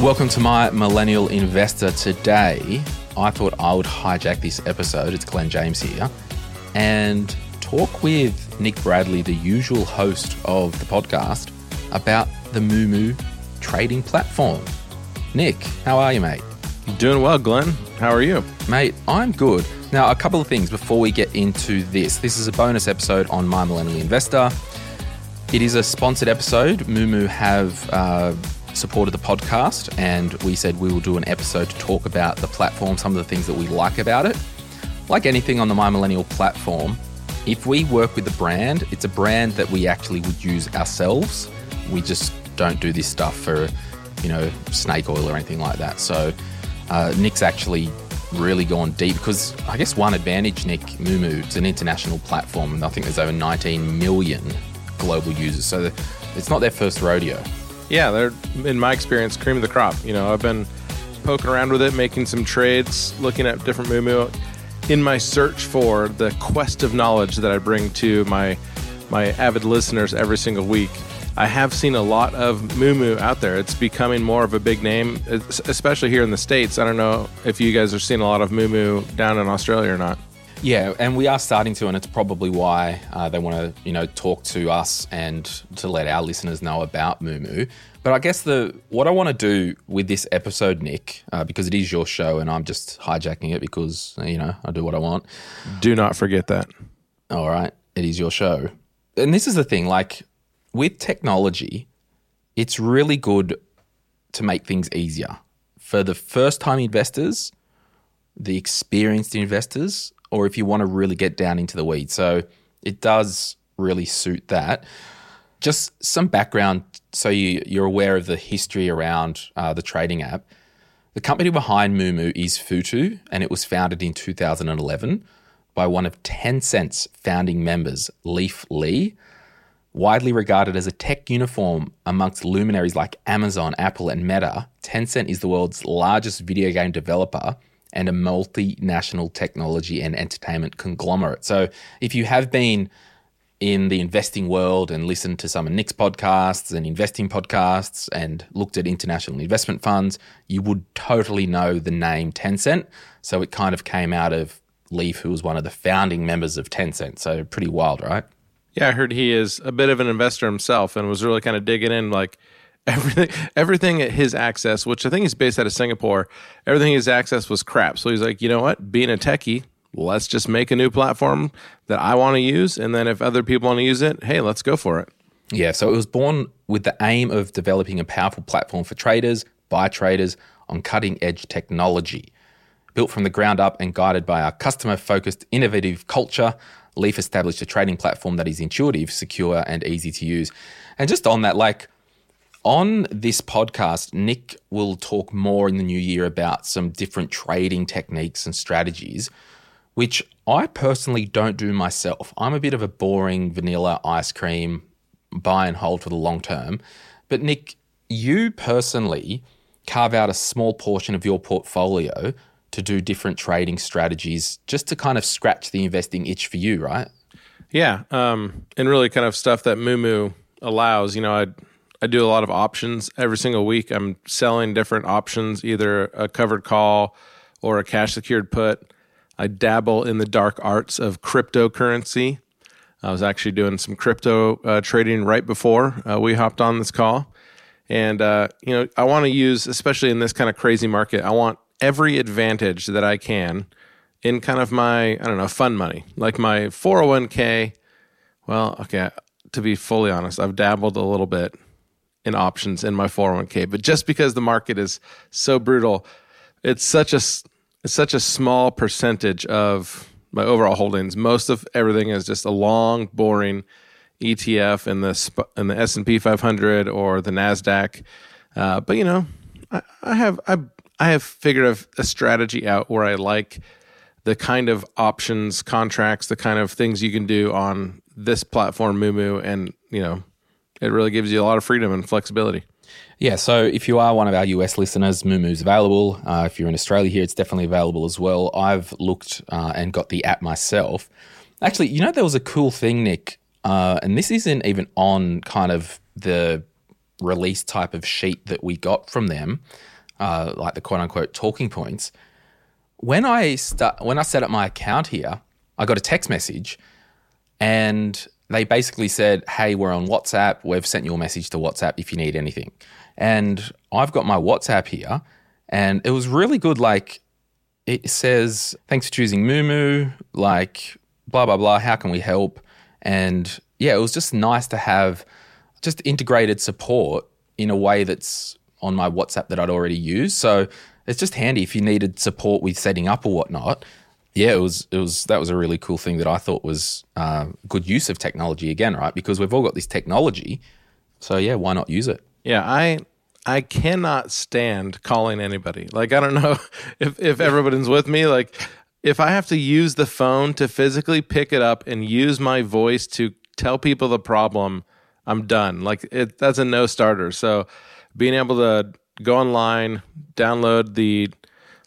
Welcome to my Millennial Investor. Today, I thought I would hijack this episode. It's Glen James here, and talk with Nick Bradley, the usual host of the podcast, about the Moomoo trading platform. Nick, how are you, mate? Doing well, Glen. How are you? Mate, I'm good. Now, a couple of things before we get into this. This is a bonus episode on My Millennial Investor. It is a sponsored episode. Moomoo have uh, supported the podcast, and we said we will do an episode to talk about the platform, some of the things that we like about it. Like anything on the My Millennial platform, if we work with a brand, it's a brand that we actually would use ourselves. We just don't do this stuff for, you know, snake oil or anything like that. So uh, Nick's actually really gone deep because I guess one advantage, Nick, Moomoo, it's an international platform, and I think there's over 19 million global users. So it's not their first rodeo. Yeah, they're in my experience cream of the crop. You know, I've been poking around with it, making some trades, looking at different Moomoo in my search for the quest of knowledge that I bring to my my avid listeners every single week. I have seen a lot of Moomoo out there. It's becoming more of a big name, especially here in the states. I don't know if you guys are seeing a lot of Moomoo down in Australia or not. Yeah, and we are starting to, and it's probably why uh, they want to, you know, talk to us and to let our listeners know about Moomoo. But I guess the what I want to do with this episode, Nick, uh, because it is your show, and I'm just hijacking it because you know I do what I want. Do not forget that. All right, it is your show, and this is the thing. Like with technology, it's really good to make things easier for the first-time investors, the experienced investors, or if you want to really get down into the weeds. So it does really suit that. Just some background so you, you're aware of the history around uh, the trading app. The company behind Moomoo is Futu, and it was founded in 2011 by one of Tencent's founding members, Leaf Li. Widely regarded as a tech unicorn amongst luminaries like Amazon, Apple, and Meta, Tencent is the world's largest video game developer and a multinational technology and entertainment conglomerate. So, if you have been in the investing world and listened to some of Nick's podcasts and investing podcasts and looked at international investment funds, you would totally know the name Tencent. So, it kind of came out of Leaf, who was one of the founding members of Tencent. So, pretty wild, right? Yeah, I heard he is a bit of an investor himself and was really kind of digging in like everything everything at his access, which I think he's based out of Singapore, everything his access was crap. So he's like, you know what? Being a techie, let's just make a new platform that I want to use. And then if other people want to use it, hey, let's go for it. Yeah, so it was born with the aim of developing a powerful platform for traders, by traders on cutting edge technology. Built from the ground up and guided by our customer focused, innovative culture, Leaf established a trading platform that is intuitive, secure, and easy to use. And just on that, like, on this podcast, Nick will talk more in the new year about some different trading techniques and strategies, which I personally don't do myself. I'm a bit of a boring vanilla ice cream buy and hold for the long term. But Nick, you personally carve out a small portion of your portfolio to do different trading strategies just to kind of scratch the investing itch for you, right? Yeah. Um, and really kind of stuff that Moomoo allows. You know, I I do a lot of options every single week. I'm selling different options, either a covered call or a cash secured put. I dabble in the dark arts of cryptocurrency. I was actually doing some crypto uh, trading right before uh, we hopped on this call. And, uh, you know, I want to use, especially in this kind of crazy market, I want every advantage that I can in kind of my, I don't know, fun money, like my 401k. Well, okay, to be fully honest, I've dabbled a little bit in options in my 401k. But just because the market is so brutal, it's such a it's such a small percentage of my overall holdings. Most of everything is just a long, boring ETF in the in the S and P 500 or the Nasdaq. Uh, but you know, I, I have I I have figured a, a strategy out where I like the kind of options contracts, the kind of things you can do on this platform, Moomoo, and you know, it really gives you a lot of freedom and flexibility. Yeah, so if you are one of our US listeners, Moomoo's available. Uh, if you're in Australia here, it's definitely available as well. I've looked uh, and got the app myself. Actually, you know, there was a cool thing, Nick, uh, and this isn't even on kind of the release type of sheet that we got from them, uh, like the quote unquote talking points. When I start, when I set up my account here, I got a text message, and they basically said, "Hey, we're on WhatsApp. We've sent you a message to WhatsApp if you need anything." And I've got my WhatsApp here, and it was really good. Like it says, "Thanks for choosing Moomoo." Like blah blah blah. How can we help? And yeah, it was just nice to have just integrated support in a way that's on my WhatsApp that I'd already used. So it's just handy if you needed support with setting up or whatnot. Yeah, it was it was that was a really cool thing that I thought was uh, good use of technology again, right? Because we've all got this technology, so yeah, why not use it? Yeah, I I cannot stand calling anybody. Like I don't know if if everybody's with me. Like if I have to use the phone to physically pick it up and use my voice to tell people the problem, I'm done. Like it, that's a no starter. So being able to go online, download the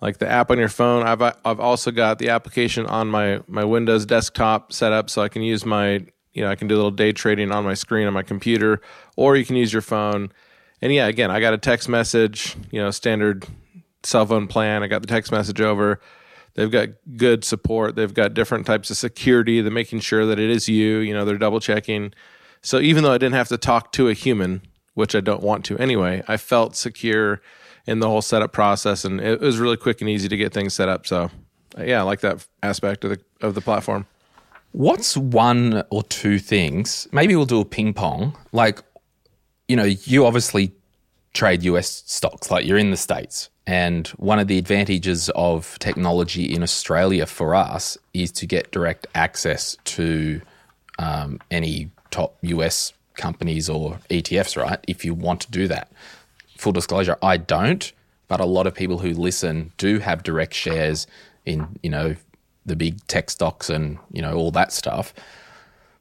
like the app on your phone. I've I've also got the application on my my Windows desktop set up so I can use my you know I can do a little day trading on my screen on my computer, or you can use your phone. And yeah, again, I got a text message, you know, standard cell phone plan. I got the text message over. They've got good support. They've got different types of security. They're making sure that it is you. You know, they're double checking. So even though I didn't have to talk to a human, which I don't want to anyway, I felt secure in the whole setup process, and it was really quick and easy to get things set up. So, yeah, I like that aspect of the of the platform. What's one or two things? Maybe we'll do a ping pong. Like, you know, you obviously trade US stocks, like you're in the States. And one of the advantages of technology in Australia for us is to get direct access to um, any top US companies or ETFs, right? If you want to do that. Full disclosure, I don't, but a lot of people who listen do have direct shares in, you know, the big tech stocks and, you know, all that stuff.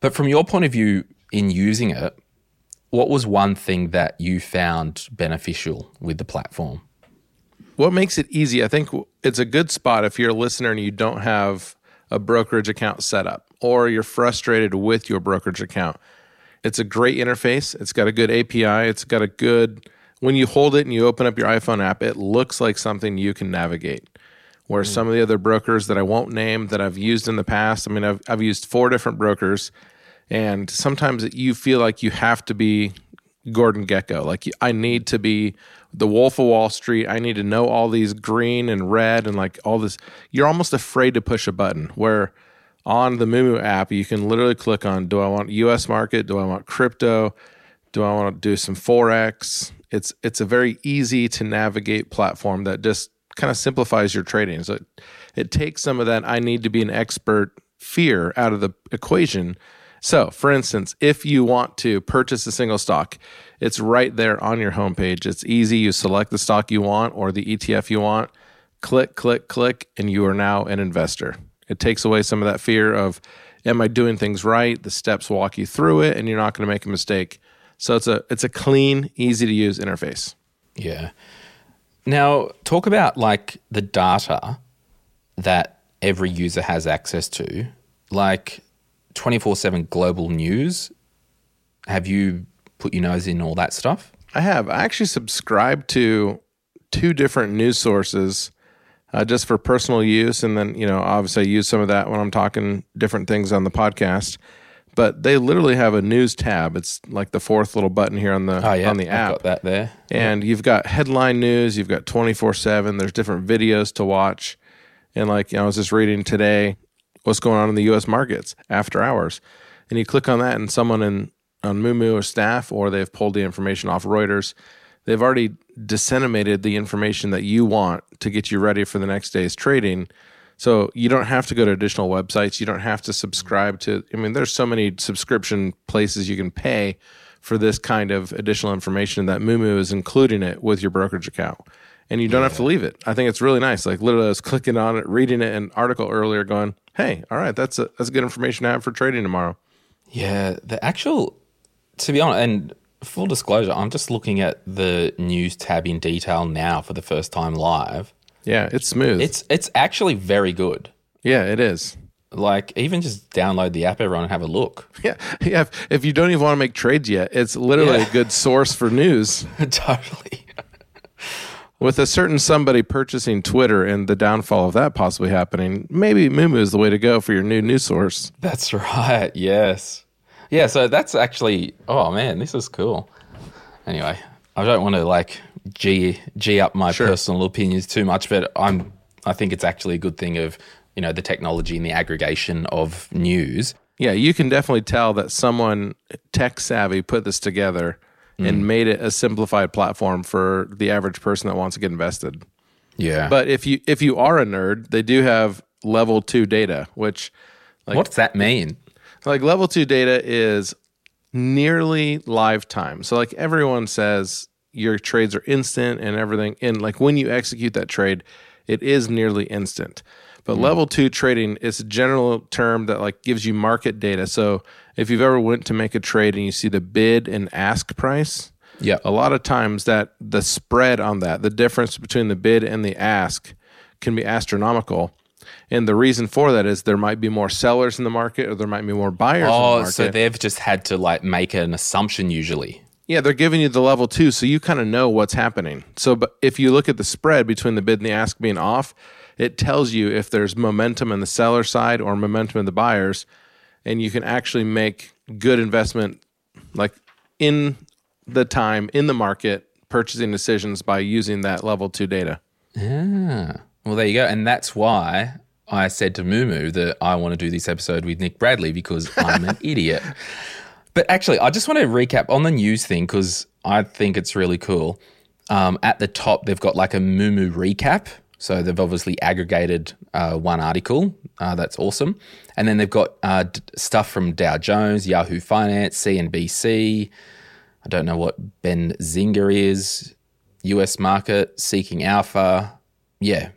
But from your point of view in using it, what was one thing that you found beneficial with the platform? What makes it easy? I think it's a good spot if you're a listener and you don't have a brokerage account set up or you're frustrated with your brokerage account. It's a great interface. It's got a good API. It's got a good, when you hold it and you open up your iPhone app, it looks like something you can navigate. Where mm. some of the other brokers that I won't name that I've used in the past, I mean, I've, I've used four different brokers, and sometimes you feel like you have to be Gordon Gekko. Like, I need to be the Wolf of Wall Street. I need to know all these green and red and like all this. You're almost afraid to push a button. Where on the Moomoo app, you can literally click on Do I want US market? Do I want crypto? Do I want to do some Forex? It's it's a very easy to navigate platform that just kind of simplifies your trading. So it, it takes some of that I need to be an expert fear out of the equation. So, for instance, if you want to purchase a single stock, it's right there on your homepage. It's easy. You select the stock you want or the ETF you want, click, click, click, and you are now an investor. It takes away some of that fear of, am I doing things right? The steps walk you through it, and you're not going to make a mistake. So it's a it's a clean, easy to use interface. Yeah. Now talk about like the data that every user has access to, like twenty four seven global news. Have you put your nose in all that stuff? I have. I actually subscribe to two different news sources uh, just for personal use. And then, you know, obviously I use some of that when I'm talking different things on the podcast. But they literally have a news tab. It's like the fourth little button here on the oh, yeah, on the app. That there. And you've got headline news. You've got twenty four seven. There's different videos to watch. And like you know, I was just reading today what's going on in the U.S. markets after hours, and you click on that, and someone in on Moomoo or staff, or they've pulled the information off Reuters. They've already disseminated the information that you want to get you ready for the next day's trading. So you don't have to go to additional websites. You don't have to subscribe to. I mean, there's so many subscription places you can pay for this kind of additional information that Moomoo is including it with your brokerage account. And you don't have to leave it. I think it's really nice. Like literally, I was clicking on it, reading it, an article earlier, going, "Hey, all right, that's a, that's good information to have for trading tomorrow." Yeah, the actual, to be honest, and full disclosure, I'm just looking at the news tab in detail now for the first time live. Yeah, it's smooth. It's it's actually very good. yeah, it is. Like even just download the app, everyone, and have a look. Yeah, yeah. If, if you don't even want to make trades yet, it's literally Yeah. a good source for news. totally. With a certain somebody purchasing Twitter and the downfall of that possibly happening, maybe Moomoo is the way to go for your new news source. That's right. Yes. Yeah. So that's actually. Oh man, this is cool. Anyway, I don't want to like g g up my personal opinions too much, but I'm. I think it's actually a good thing of you know the technology and the aggregation of news. Yeah, you can definitely tell that someone tech savvy put this together and mm. made it a simplified platform for the average person that wants to get invested. Yeah. But if you if you are a nerd, they do have level 2 data, which what does that mean? like level 2 data is nearly live time. So like everyone says your trades are instant and everything and like when you execute that trade, it is nearly instant. But hmm. level 2 trading is a general term that like gives you market data. So if you've ever went to make a trade and you see the bid and ask price, Yeah. a lot of times that the spread on that, the difference between the bid and the ask can be astronomical. And the reason for that is there might be more sellers in the market or there might be more buyers in the Oh, so they've just had to like make an assumption usually. Yeah, they're giving you the level two, so you kind of know what's happening. So, but if you look at the spread between the bid and the ask being off, it tells you if there's momentum in the seller side or momentum in the buyers, and you can actually make good investment, like in the time in the market purchasing decisions by using that level two data. Yeah. well, there you go. And that's why I said to Moomoo that I want to do this episode with Nick Bradley because I'm an idiot. But actually, I just want to recap on the news thing because I think it's really cool. Um, at the top, they've got like a Moomoo recap. So they've obviously aggregated uh, one article. Uh, that's awesome. And then they've got uh, d- stuff from Dow Jones, Yahoo Finance, CNBC. I don't know what Benzinga is. US market, Seeking Alpha. Yeah,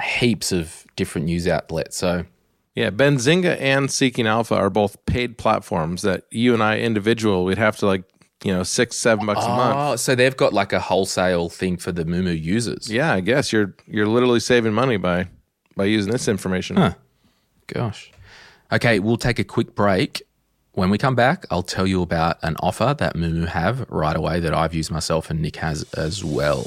heaps of different news outlets. So Yeah, Benzinga and Seeking Alpha are both paid platforms that you and I individual we'd have to like you know six seven bucks a month. Oh, so they've got like a wholesale thing for the Moomoo users. Yeah, I guess you're you're literally saving money by by using this information. Huh. Gosh. Okay, we'll take a quick break. When we come back, I'll tell you about an offer that Moomoo have right away that I've used myself and Nick has as well.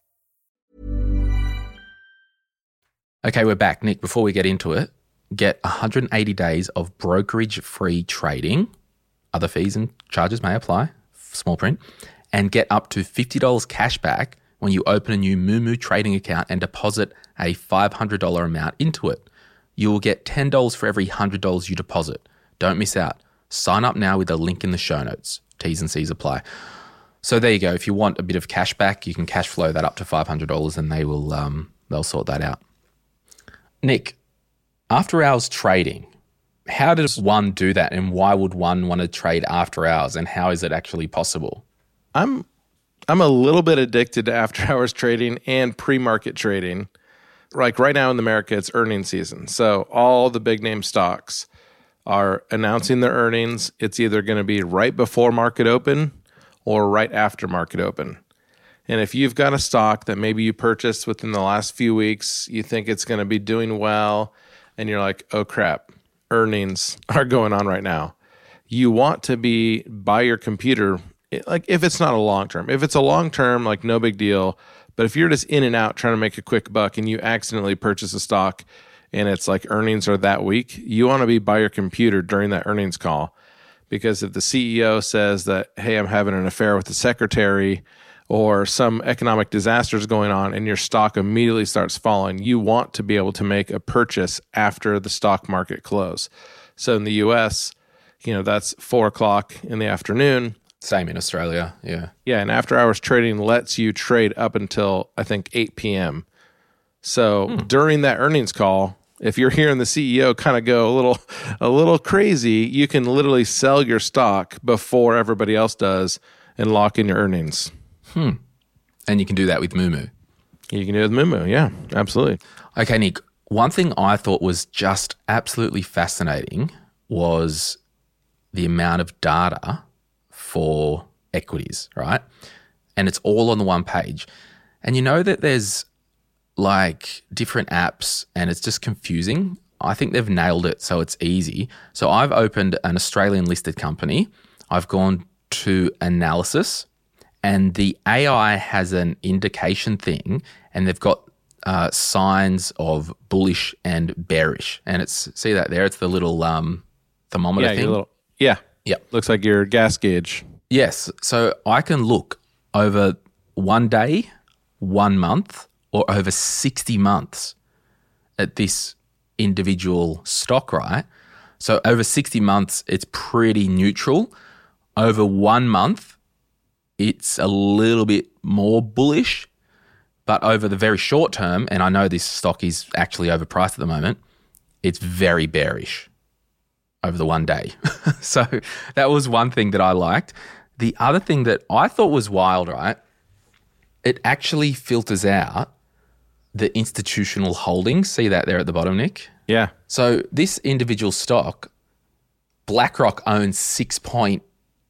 Okay, we're back. Nick, before we get into it, get 180 days of brokerage free trading. Other fees and charges may apply, small print, and get up to $50 cash back when you open a new Moomoo trading account and deposit a $500 amount into it. You will get $10 for every $100 you deposit. Don't miss out. Sign up now with the link in the show notes. T's and C's apply. So there you go. If you want a bit of cash back, you can cash flow that up to $500 and they will um, they'll sort that out. Nick, after hours trading, how does one do that and why would one want to trade after hours and how is it actually possible? I'm I'm a little bit addicted to after hours trading and pre-market trading. Like right now in America, it's earnings season. So all the big name stocks are announcing their earnings. It's either going to be right before market open or right after market open. And if you've got a stock that maybe you purchased within the last few weeks, you think it's going to be doing well, and you're like, oh crap, earnings are going on right now. You want to be by your computer like if it's not a long term. If it's a long term, like no big deal. But if you're just in and out trying to make a quick buck and you accidentally purchase a stock and it's like earnings are that week, you want to be by your computer during that earnings call. Because if the CEO says that, hey, I'm having an affair with the secretary or some economic disaster is going on and your stock immediately starts falling, you want to be able to make a purchase after the stock market close. So in the US, you know, that's four o'clock in the afternoon. Same in Australia. Yeah. Yeah, and after hours trading lets you trade up until I think 8 p.m. So hmm. during that earnings call, if you're hearing the CEO kind of go a little a little crazy, you can literally sell your stock before everybody else does and lock in your earnings. Hmm. And you can do that with Moomoo. You can do it with Moomoo. Yeah, absolutely. Okay, Nick, one thing I thought was just absolutely fascinating was the amount of data for equities, right? And it's all on the one page. And you know that there's like different apps and it's just confusing. I think they've nailed it so it's easy. So I've opened an Australian listed company. I've gone to analysis and the AI has an indication thing and they've got uh, signs of bullish and bearish. And it's, see that there? It's the little um, thermometer Yeah, thing. little yeah. Yep. Looks like your gas gauge. Yes. So I can look over one day, one month, or over 60 months at this individual stock, right? So over 60 months, it's pretty neutral. Over one month, it's a little bit more bullish. But over the very short term, and I know this stock is actually overpriced at the moment, it's very bearish over the one day. so that was one thing that I liked. The other thing that I thought was wild, right? It actually filters out the institutional holdings. See that there at the bottom, Nick? Yeah. So this individual stock, BlackRock owns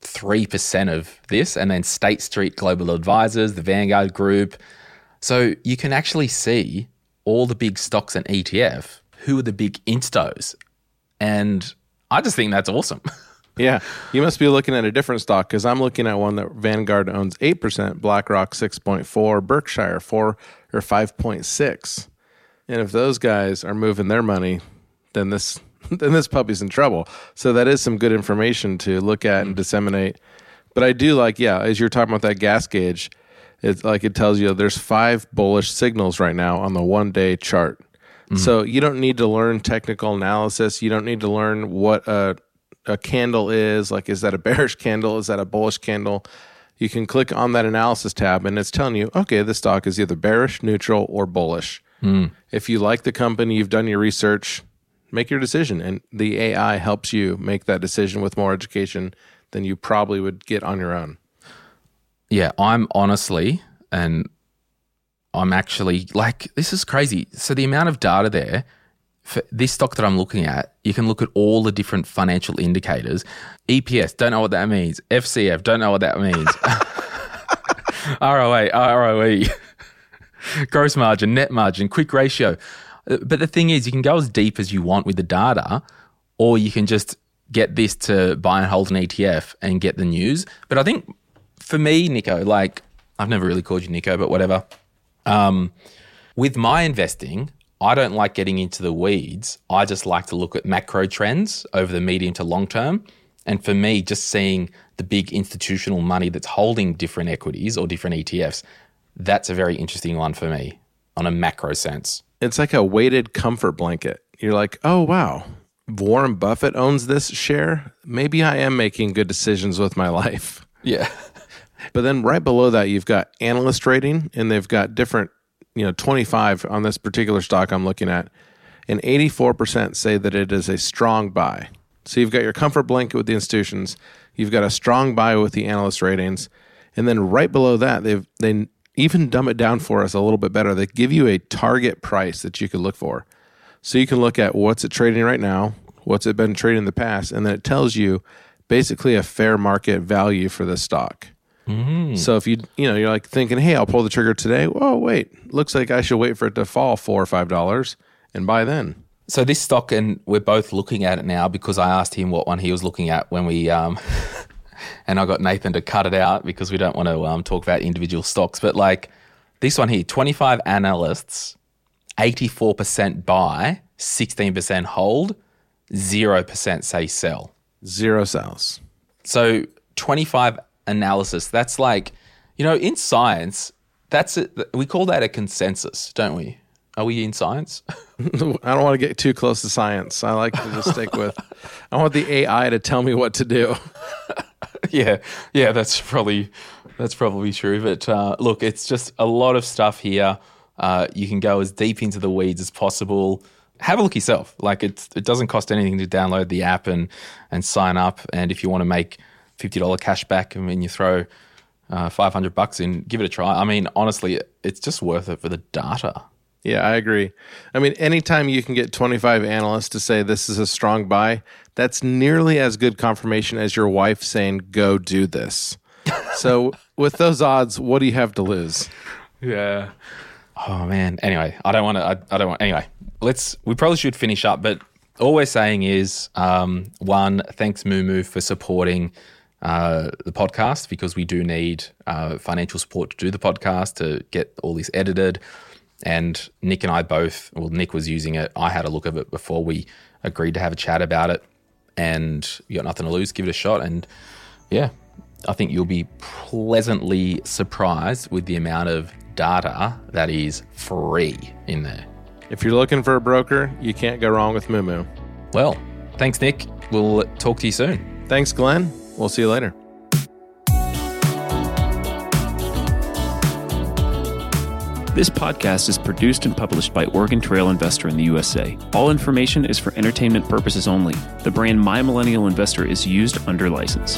6.3% of this, and then State Street Global Advisors, the Vanguard Group. So you can actually see all the big stocks and ETF, who are the big instos. And I just think that's awesome. Yeah, you must be looking at a different stock because I'm looking at one that Vanguard owns eight percent, BlackRock six point four, Berkshire four or five point six, and if those guys are moving their money, then this then this puppy's in trouble. So that is some good information to look at and disseminate. But I do like, yeah, as you're talking about that gas gauge, it's like it tells you there's five bullish signals right now on the one day chart. Mm-hmm. So you don't need to learn technical analysis. You don't need to learn what a a candle is. Like, is that a bearish candle? Is that a bullish candle? You can click on that analysis tab and it's telling you, okay, this stock is either bearish, neutral, or bullish. Hmm. If you like the company, you've done your research, make your decision. And the AI helps you make that decision with more education than you probably would get on your own. Yeah, I'm honestly, and I'm actually like, this is crazy. So, the amount of data there for this stock that I'm looking at, you can look at all the different financial indicators. EPS, don't know what that means. FCF, don't know what that means. ROA, ROE, gross margin, net margin, quick ratio. Uh, But the thing is, you can go as deep as you want with the data, or you can just get this to buy and hold an ETF and get the news. But I think for me, Nico, like I've never really called you Nico, but whatever. Um, with my investing, I don't like getting into the weeds. I just like to look at macro trends over the medium to long term. And for me, just seeing the big institutional money that's holding different equities or different ETFs, that's a very interesting one for me on a macro sense. It's like a weighted comfort blanket. You're like, oh, wow, Warren Buffett owns this share. Maybe I am making good decisions with my life. Yeah. But then right below that, you've got analyst rating, and they've got different, you know, 25 on this particular stock I'm looking at. And 84% say that it is a strong buy. So you've got your comfort blanket with the institutions, you've got a strong buy with the analyst ratings. And then right below that, they've, they even dumb it down for us a little bit better. They give you a target price that you could look for. So you can look at what's it trading right now, what's it been trading in the past, and then it tells you basically a fair market value for the stock. So if you you know you're like thinking, hey, I'll pull the trigger today. Whoa, wait, looks like I should wait for it to fall four or five dollars and buy then. So this stock, and we're both looking at it now because I asked him what one he was looking at when we um, and I got Nathan to cut it out because we don't want to um, talk about individual stocks. But like this one here, 25 analysts, 84% buy, 16% hold, 0% say sell. Zero sales. So 25 analysis, that's like, you know, in science, that's we call that a consensus, don't we? Are we in science? I don't want to get too close to science. I like to just stick with. I want the AI to tell me what to do. yeah, yeah, that's probably that's probably true. But uh, look, it's just a lot of stuff here. Uh, you can go as deep into the weeds as possible. Have a look yourself. Like it, it doesn't cost anything to download the app and and sign up. And if you want to make fifty dollar cash back, I mean, you throw uh, five hundred bucks in, give it a try. I mean, honestly, it's just worth it for the data. Yeah, I agree. I mean, anytime you can get 25 analysts to say this is a strong buy, that's nearly as good confirmation as your wife saying, go do this. so, with those odds, what do you have to lose? Yeah. Oh, man. Anyway, I don't want to, I, I, don't want, anyway, let's, we probably should finish up, but all we're saying is um, one, thanks Moomoo, for supporting uh, the podcast because we do need uh, financial support to do the podcast, to get all this edited. And Nick and I both, well, Nick was using it. I had a look of it before we agreed to have a chat about it. And you got nothing to lose. Give it a shot. And yeah, I think you'll be pleasantly surprised with the amount of data that is free in there. If you're looking for a broker, you can't go wrong with Moomoo. Well, thanks, Nick. We'll talk to you soon. Thanks, Glen. We'll see you later. This podcast is produced and published by Oregon Trail Investor in the USA. All information is for entertainment purposes only. The brand My Millennial Investor is used under license.